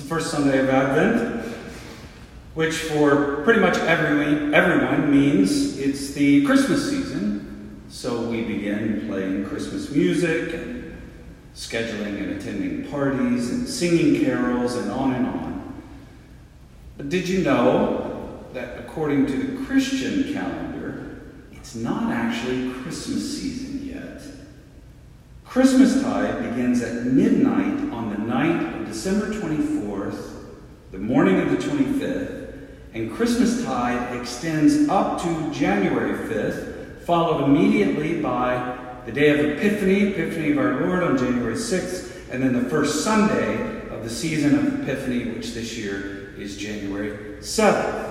the first Sunday of Advent, which for pretty much everyone, everyone means it's the Christmas season. So we begin playing Christmas music and scheduling and attending parties and singing carols and on and on. But did you know that according to the Christian calendar, it's not actually Christmas season yet? Christmas Christmastide begins at midnight on the night of December 24th, the morning of the 25th, and Christmastide extends up to January 5th, followed immediately by the day of Epiphany, Epiphany of our Lord on January 6th, and then the first Sunday of the season of Epiphany, which this year is January 7th.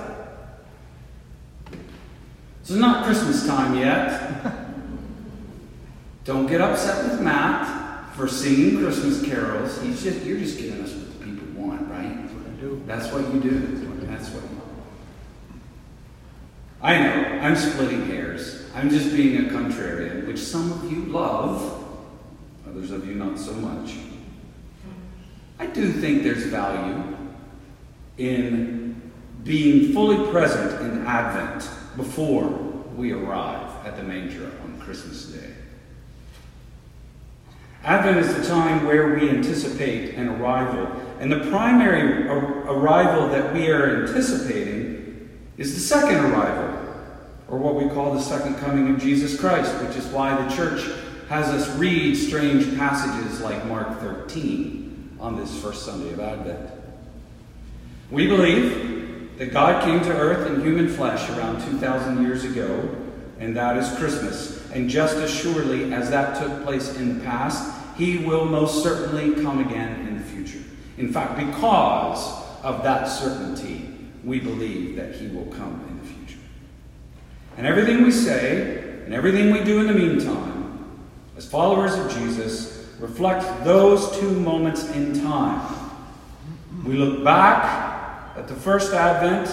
So it's not Christmas time yet. Don't get upset with Matt for singing Christmas carols. He's just you're just giving us what the people want, right? That's what I That's what you do. That's what you I know, I'm splitting hairs. I'm just being a contrarian, which some of you love, others of you not so much. I do think there's value in being fully present in Advent before we arrive at the manger on Christmas Day. Advent is the time where we anticipate an arrival. And the primary ar- arrival that we are anticipating is the second arrival, or what we call the second coming of Jesus Christ, which is why the church has us read strange passages like Mark 13 on this first Sunday of Advent. We believe that God came to earth in human flesh around 2,000 years ago, and that is Christmas. And just as surely as that took place in the past, he will most certainly come again in fact, because of that certainty, we believe that he will come in the future. And everything we say and everything we do in the meantime, as followers of Jesus, reflect those two moments in time. We look back at the first advent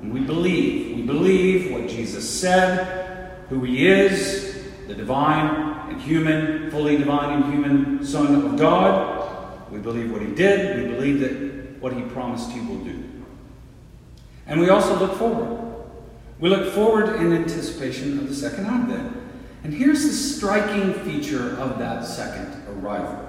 and we believe. We believe what Jesus said, who he is, the divine and human, fully divine and human Son of God. We believe what he did. We believe that what he promised he will do. And we also look forward. We look forward in anticipation of the second advent. And here's the striking feature of that second arrival.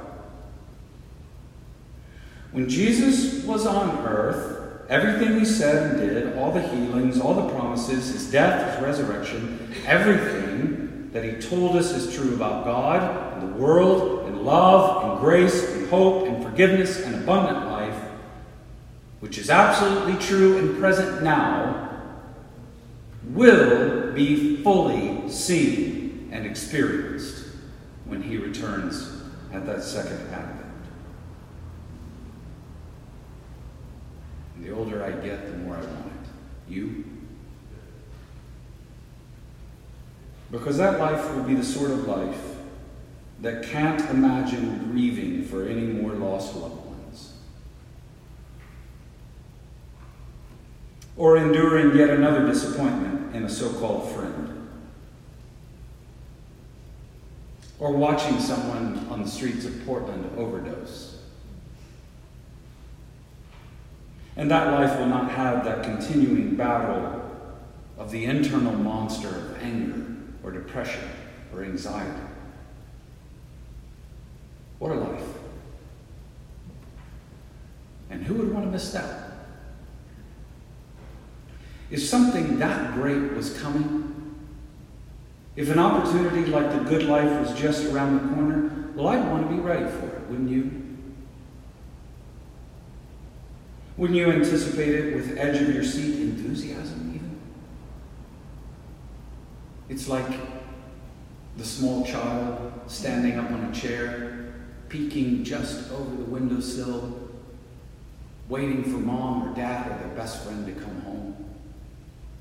When Jesus was on earth, everything he said and did, all the healings, all the promises, his death, his resurrection, everything that he told us is true about God and the world and love and grace hope and forgiveness and abundant life, which is absolutely true and present now, will be fully seen and experienced when he returns at that second advent. And the older I get, the more I want it. You? Because that life will be the sort of life that can't imagine grieving for any more lost loved ones. Or enduring yet another disappointment in a so called friend. Or watching someone on the streets of Portland overdose. And that life will not have that continuing battle of the internal monster of anger or depression or anxiety. What a life. And who would want to miss that? If something that great was coming, if an opportunity like the good life was just around the corner, well, I'd want to be ready for it, wouldn't you? Wouldn't you anticipate it with edge of your seat enthusiasm, even? It's like the small child standing up on a chair, peeking just over the windowsill, waiting for mom or dad or their best friend to come home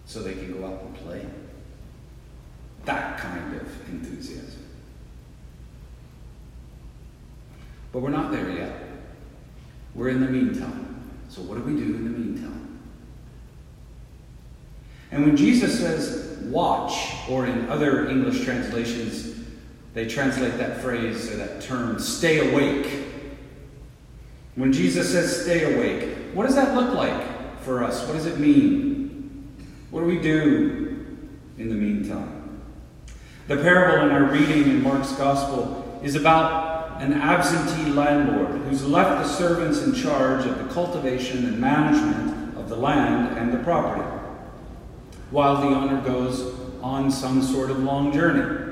so they can go out and play. That kind of enthusiasm. But we're not there yet. We're in the meantime. So, what do we do in the meantime? And when Jesus says, watch, or in other English translations, they translate that phrase or that term, stay awake. When Jesus says, stay awake, what does that look like for us? What does it mean? What do we do in the meantime? The parable in our reading in Mark's Gospel is about an absentee landlord who's left the servants in charge of the cultivation and management of the land and the property, while the owner goes on some sort of long journey.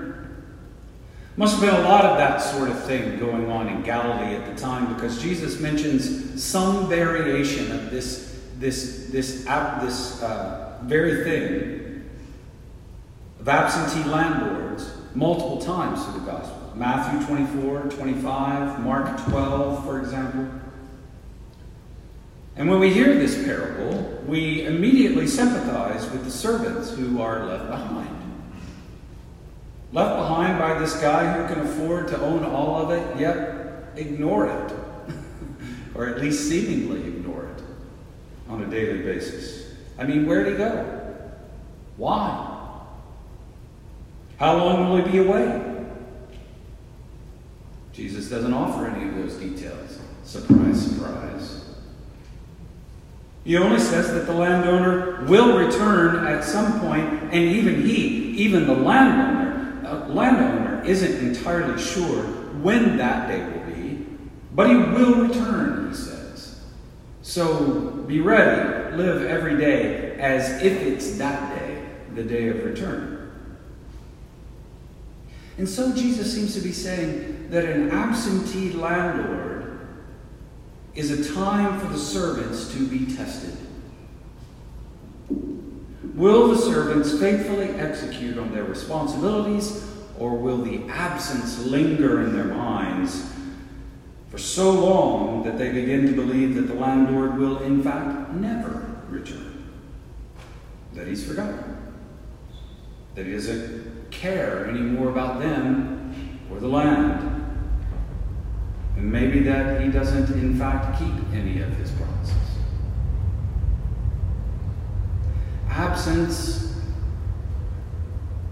Must have been a lot of that sort of thing going on in Galilee at the time because Jesus mentions some variation of this, this, this, this uh, very thing of absentee landlords multiple times through the Gospel. Matthew 24, 25, Mark 12, for example. And when we hear this parable, we immediately sympathize with the servants who are left behind. Left behind by this guy who can afford to own all of it, yet ignore it. or at least seemingly ignore it on a daily basis. I mean, where'd he go? Why? How long will he be away? Jesus doesn't offer any of those details. Surprise, surprise. He only says that the landowner will return at some point, and even he, even the landowner, landowner isn't entirely sure when that day will be, but he will return, he says. So be ready, live every day as if it's that day, the day of return. And so Jesus seems to be saying that an absentee landlord is a time for the servants to be tested. Will the servants faithfully execute on their responsibilities, or will the absence linger in their minds for so long that they begin to believe that the landlord will, in fact, never return? That he's forgotten? That he doesn't care anymore about them or the land? And maybe that he doesn't, in fact, keep any of his promises. absence,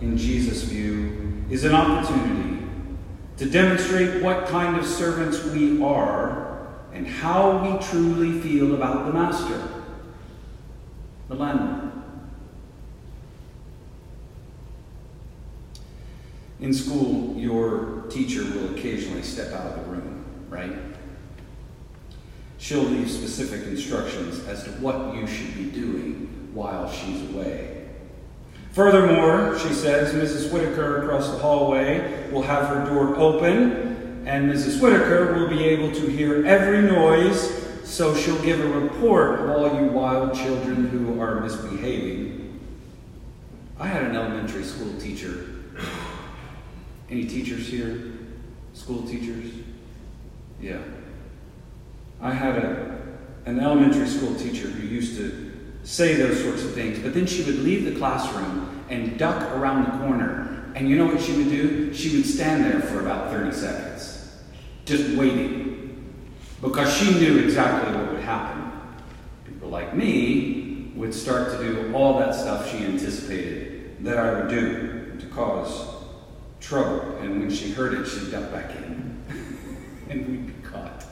in Jesus' view, is an opportunity to demonstrate what kind of servants we are and how we truly feel about the Master, the landlord. In school, your teacher will occasionally step out of the room, right? She'll leave specific instructions as to what you should be doing while she's away. Furthermore, she says, Mrs. Whitaker across the hallway will have her door open, and Mrs. Whitaker will be able to hear every noise, so she'll give a report of all you wild children who are misbehaving. I had an elementary school teacher. Any teachers here? School teachers? Yeah. I had a, an elementary school teacher who used to say those sorts of things. But then she would leave the classroom and duck around the corner. And you know what she would do? She would stand there for about 30 seconds, just waiting. Because she knew exactly what would happen. People like me would start to do all that stuff she anticipated that I would do to cause trouble. And when she heard it, she'd duck back in. and we'd be caught.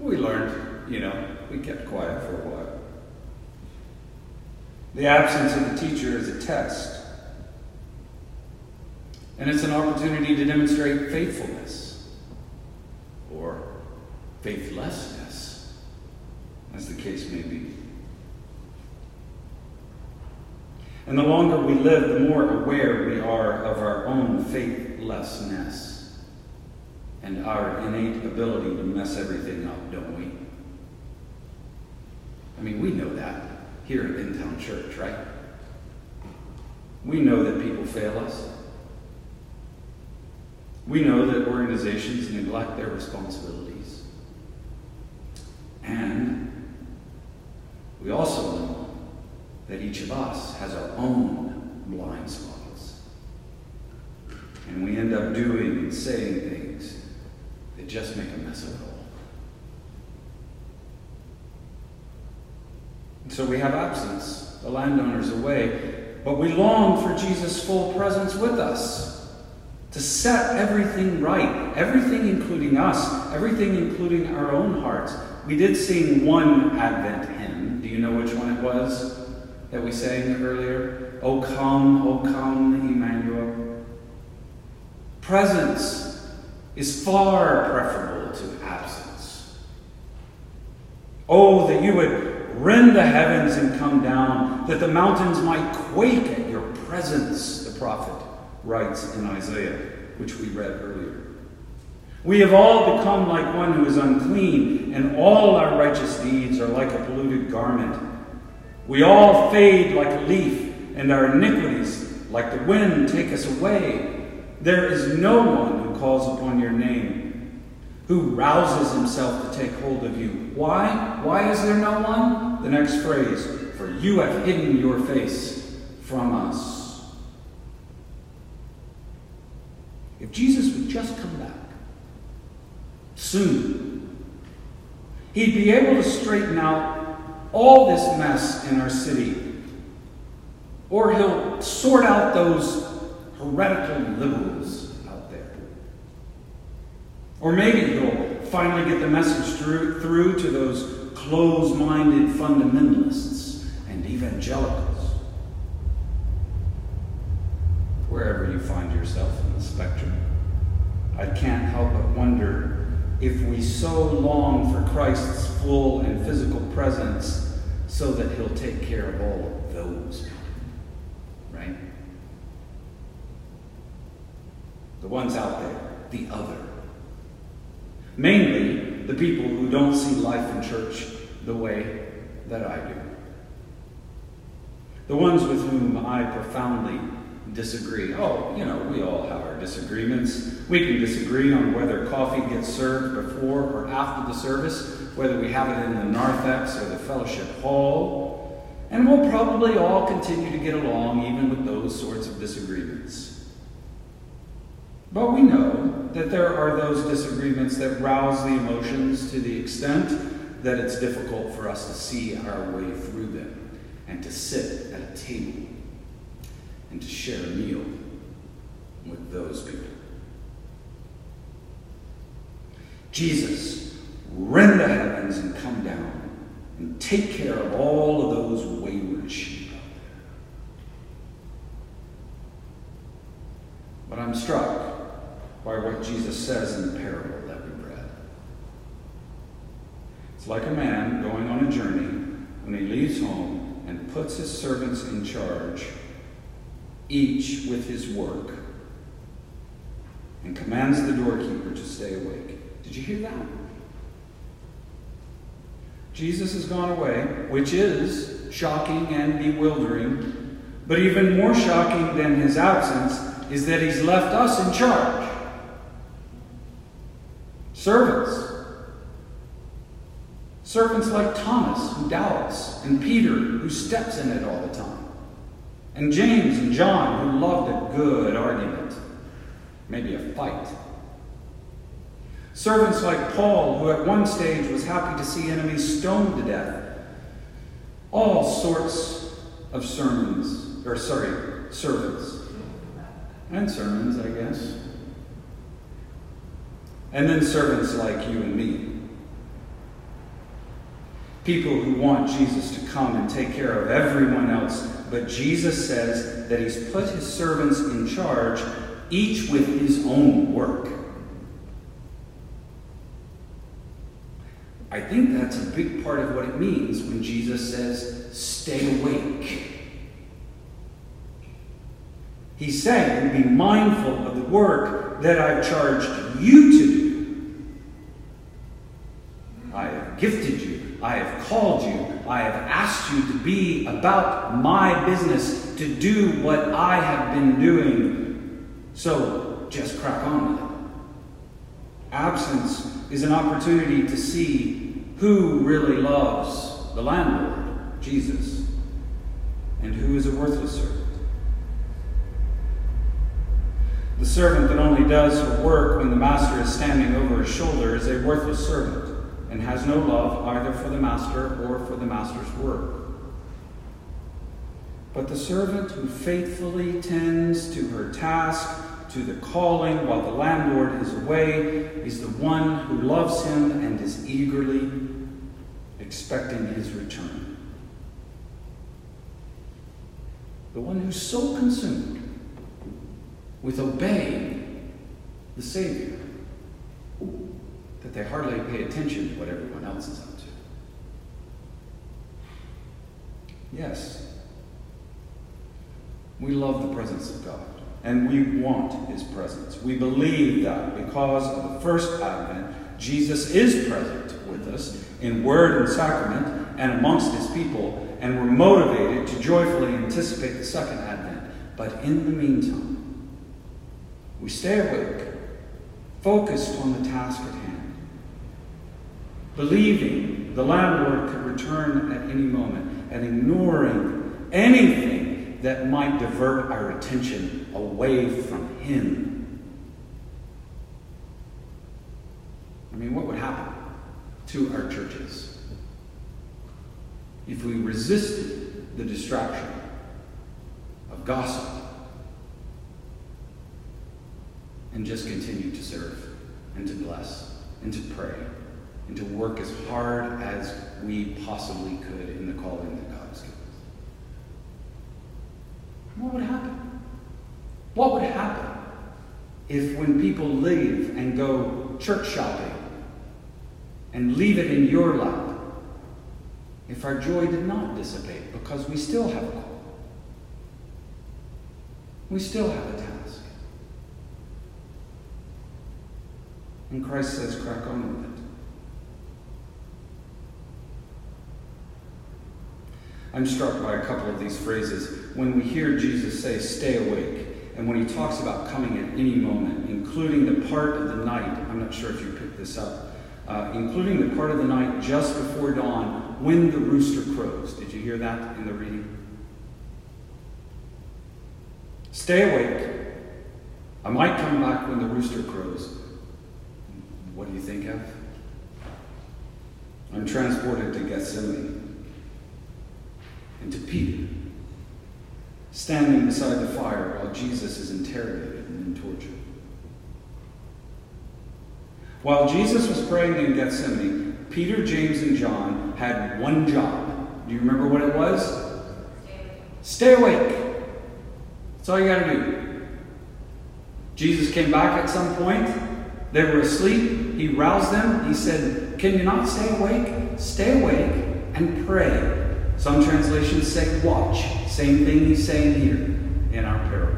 We learned, you know, we kept quiet for a while. The absence of the teacher is a test. And it's an opportunity to demonstrate faithfulness or faithlessness, as the case may be. And the longer we live, the more aware we are of our own faithlessness and our innate ability to mess everything up, don't we? I mean, we know that here at Intown Church, right? We know that people fail us. We know that organizations neglect their responsibilities. And we also know that each of us has our own blind spots. And we end up doing and saying things that just make a mess of it all. So we have absence. The landowner's away. But we long for Jesus' full presence with us to set everything right, everything including us, everything including our own hearts. We did sing one Advent hymn. Do you know which one it was that we sang earlier? O come, O come, Emmanuel. Presence is far preferable to absence. Oh, that you would rend the heavens and come down, that the mountains might quake at your presence, the prophet writes in Isaiah, which we read earlier. We have all become like one who is unclean, and all our righteous deeds are like a polluted garment. We all fade like a leaf, and our iniquities, like the wind, take us away. There is no one who calls upon your name, who rouses himself to take hold of you. Why? Why is there no one? The next phrase, for you have hidden your face from us. If Jesus would just come back, soon. He'd be able to straighten out all this mess in our city. Or he'll sort out those heretical liberals. Or maybe he'll finally get the message through, through to those close minded fundamentalists and evangelicals. Wherever you find yourself in the spectrum, I can't help but wonder if we so long for Christ's full and physical presence so that he'll take care of all of those right? The ones out there, the other. Mainly the people who don't see life in church the way that I do. The ones with whom I profoundly disagree. Oh, you know, we all have our disagreements. We can disagree on whether coffee gets served before or after the service, whether we have it in the narthex or the fellowship hall, and we'll probably all continue to get along even with those sorts of disagreements. But we know that there are those disagreements that rouse the emotions to the extent that it's difficult for us to see our way through them and to sit at a table and to share a meal with those people. Jesus, rend the heavens and come down and take care of all of those wayward sheep out there. But I'm struck by what Jesus says in the parable that we read. It's like a man going on a journey when he leaves home and puts his servants in charge each with his work, and commands the doorkeeper to stay awake. Did you hear that? Jesus has gone away, which is shocking and bewildering, but even more shocking than his absence is that he's left us in charge. Servants. Servants like Thomas, who doubts, and Peter, who steps in it all the time and James and John, who loved a good argument, maybe a fight. Servants like Paul, who at one stage was happy to see enemies stoned to death. All sorts of sermons, or sorry, servants. And sermons, I guess. And then servants like you and me. People who want Jesus to come and take care of everyone else but Jesus says that he's put his servants in charge, each with his own work. I think that's a big part of what it means when Jesus says, stay awake. He's saying, be mindful of the work that I've charged you to do. I have gifted you, I have called you, I have asked you to be about my business, to do what I have been doing. So just crack on with it. Absence is an opportunity to see who really loves the landlord, Jesus, and who is a worthless servant. The servant that only does her work when the master is standing over his shoulder is a worthless servant and has no love either for the master or for the master's work. But the servant who faithfully tends to her task to the calling while the landlord is away is the one who loves him and is eagerly expecting his return. The one who's so consumed with obeying the Savior that they hardly pay attention to what everyone else is up to. Yes, we love the presence of God and we want his presence. We believe that because of the first advent, Jesus is present with us in word and sacrament and amongst his people, and we're motivated to joyfully anticipate the second advent. But in the meantime, we stay awake, focused on the task at hand, believing the landlord could return at any moment, and ignoring anything that might divert our attention away from him. I mean, what would happen to our churches if we resisted the distraction of gossip and just continued to serve and to bless and to pray and to work as hard as we possibly could in the calling that God has given us. What would happen? What would happen if, when people leave and go church shopping and leave it in your lap, if our joy did not dissipate because we still have a call? We still have a task. And Christ says, crack on with it. I'm struck by a couple of these phrases. When we hear Jesus say, stay awake, and when he talks about coming at any moment, including the part of the night, I'm not sure if you picked this up, uh, including the part of the night just before dawn when the rooster crows. Did you hear that in the reading? Stay awake. I might come back when the rooster crows. What do you think of? I'm transported to Gethsemane and to Peter, standing beside the fire while Jesus is interrogated and then tortured. While Jesus was praying in Gethsemane, Peter, James, and John had one job. Do you remember what it was? Stay awake. That's all you got to do. Jesus came back at some point. They were asleep. He roused them. He said, Can you not stay awake? Stay awake and pray some translations say watch. Same thing he's saying here in our parable.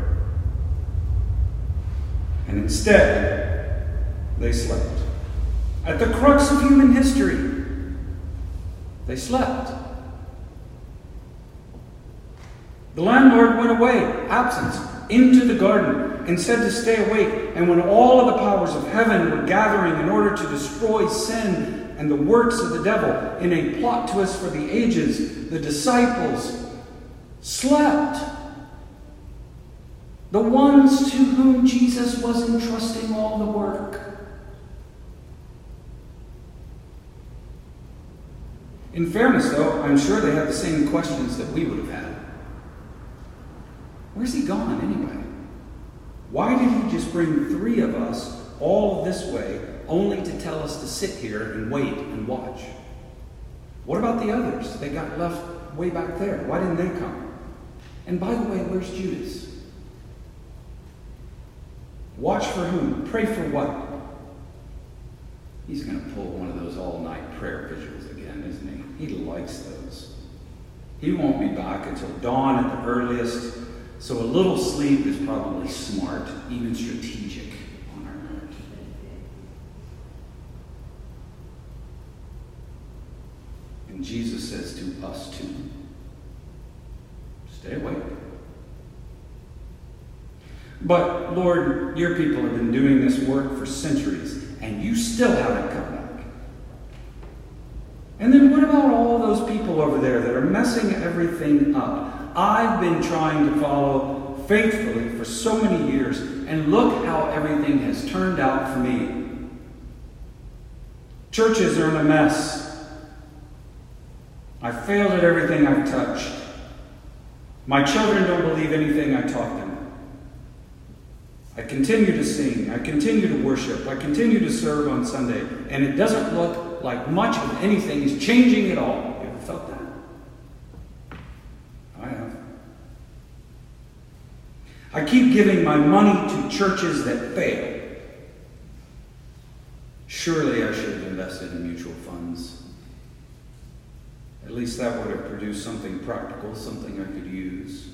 And instead, they slept. At the crux of human history, they slept. The landlord went away, absence, into the garden, and said to stay awake. And when all of the powers of heaven were gathering in order to destroy sin and the works of the devil in a plot twist for the ages, the disciples slept. The ones to whom Jesus was entrusting all the work. In fairness, though, I'm sure they had the same questions that we would have had. Where's he gone anyway? Why did he just bring three of us all this way only to tell us to sit here and wait and watch. What about the others? They got left way back there. Why didn't they come? And by the way, where's Judas? Watch for whom? Pray for what? He's going to pull one of those all night prayer vigils again, isn't he? He likes those. He won't be back until dawn at the earliest, so a little sleep is probably smart, even strategic. And Jesus says to us too stay awake. But Lord, your people have been doing this work for centuries, and you still haven't come back. And then what about all those people over there that are messing everything up? I've been trying to follow faithfully for so many years, and look how everything has turned out for me. Churches are in a mess. I failed at everything I've touched. My children don't believe anything I taught them. I continue to sing. I continue to worship. I continue to serve on Sunday. And it doesn't look like much of anything is changing at all. You ever felt that? I have. I keep giving my money to churches that fail. Surely I should have invested in mutual funds. At least that would have produced something practical, something I could use.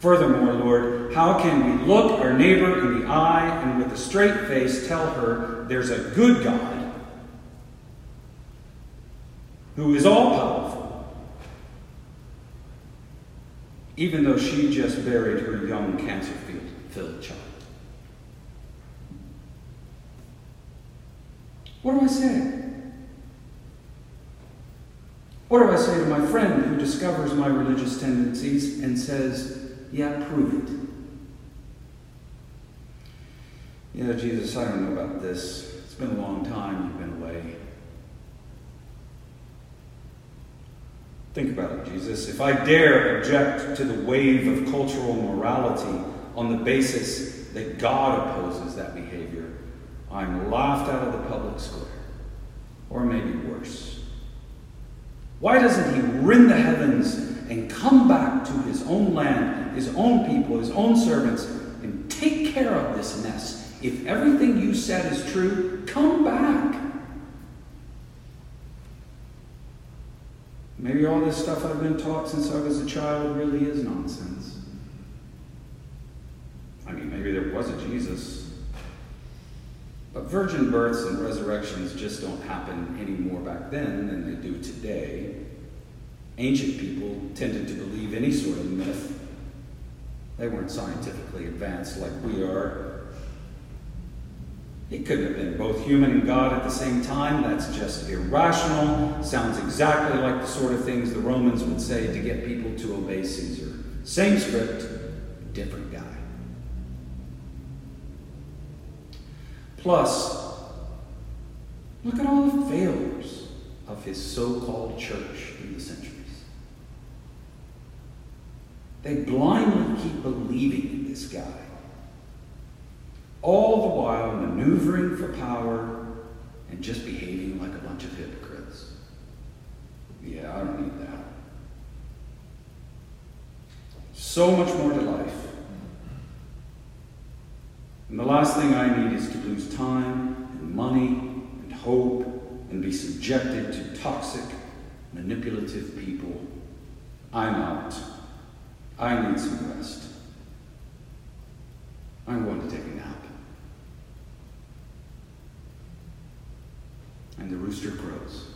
Furthermore, Lord, how can we look our neighbor in the eye and with a straight face tell her there's a good God who is all powerful, even though she just buried her young cancer filled child? What do I say? What do I say to my friend who discovers my religious tendencies and says, Yeah, prove it? You know, Jesus, I don't know about this. It's been a long time you've been away. Think about it, Jesus. If I dare object to the wave of cultural morality on the basis that God opposes that behavior, I'm laughed out of the public square. Or maybe worse. Why doesn't he rend the heavens and come back to his own land, his own people, his own servants, and take care of this mess? If everything you said is true, come back. Maybe all this stuff I've been taught since I was a child really is nonsense. I mean, maybe there was a Jesus. But virgin births and resurrections just don't happen any more back then than they do today. Ancient people tended to believe any sort of myth. They weren't scientifically advanced like we are. He couldn't have been both human and God at the same time. That's just irrational. Sounds exactly like the sort of things the Romans would say to get people to obey Caesar. Same script, different guy. Plus, look at all the failures of his so called church through the centuries. They blindly keep believing in this guy, all the while maneuvering for power and just behaving like a bunch of hypocrites. Yeah, I don't need that. So much more to life and the last thing I need is to lose time and money and hope and be subjected to toxic, manipulative people. I'm out. I need some rest. I'm going to take a nap. And the rooster crows.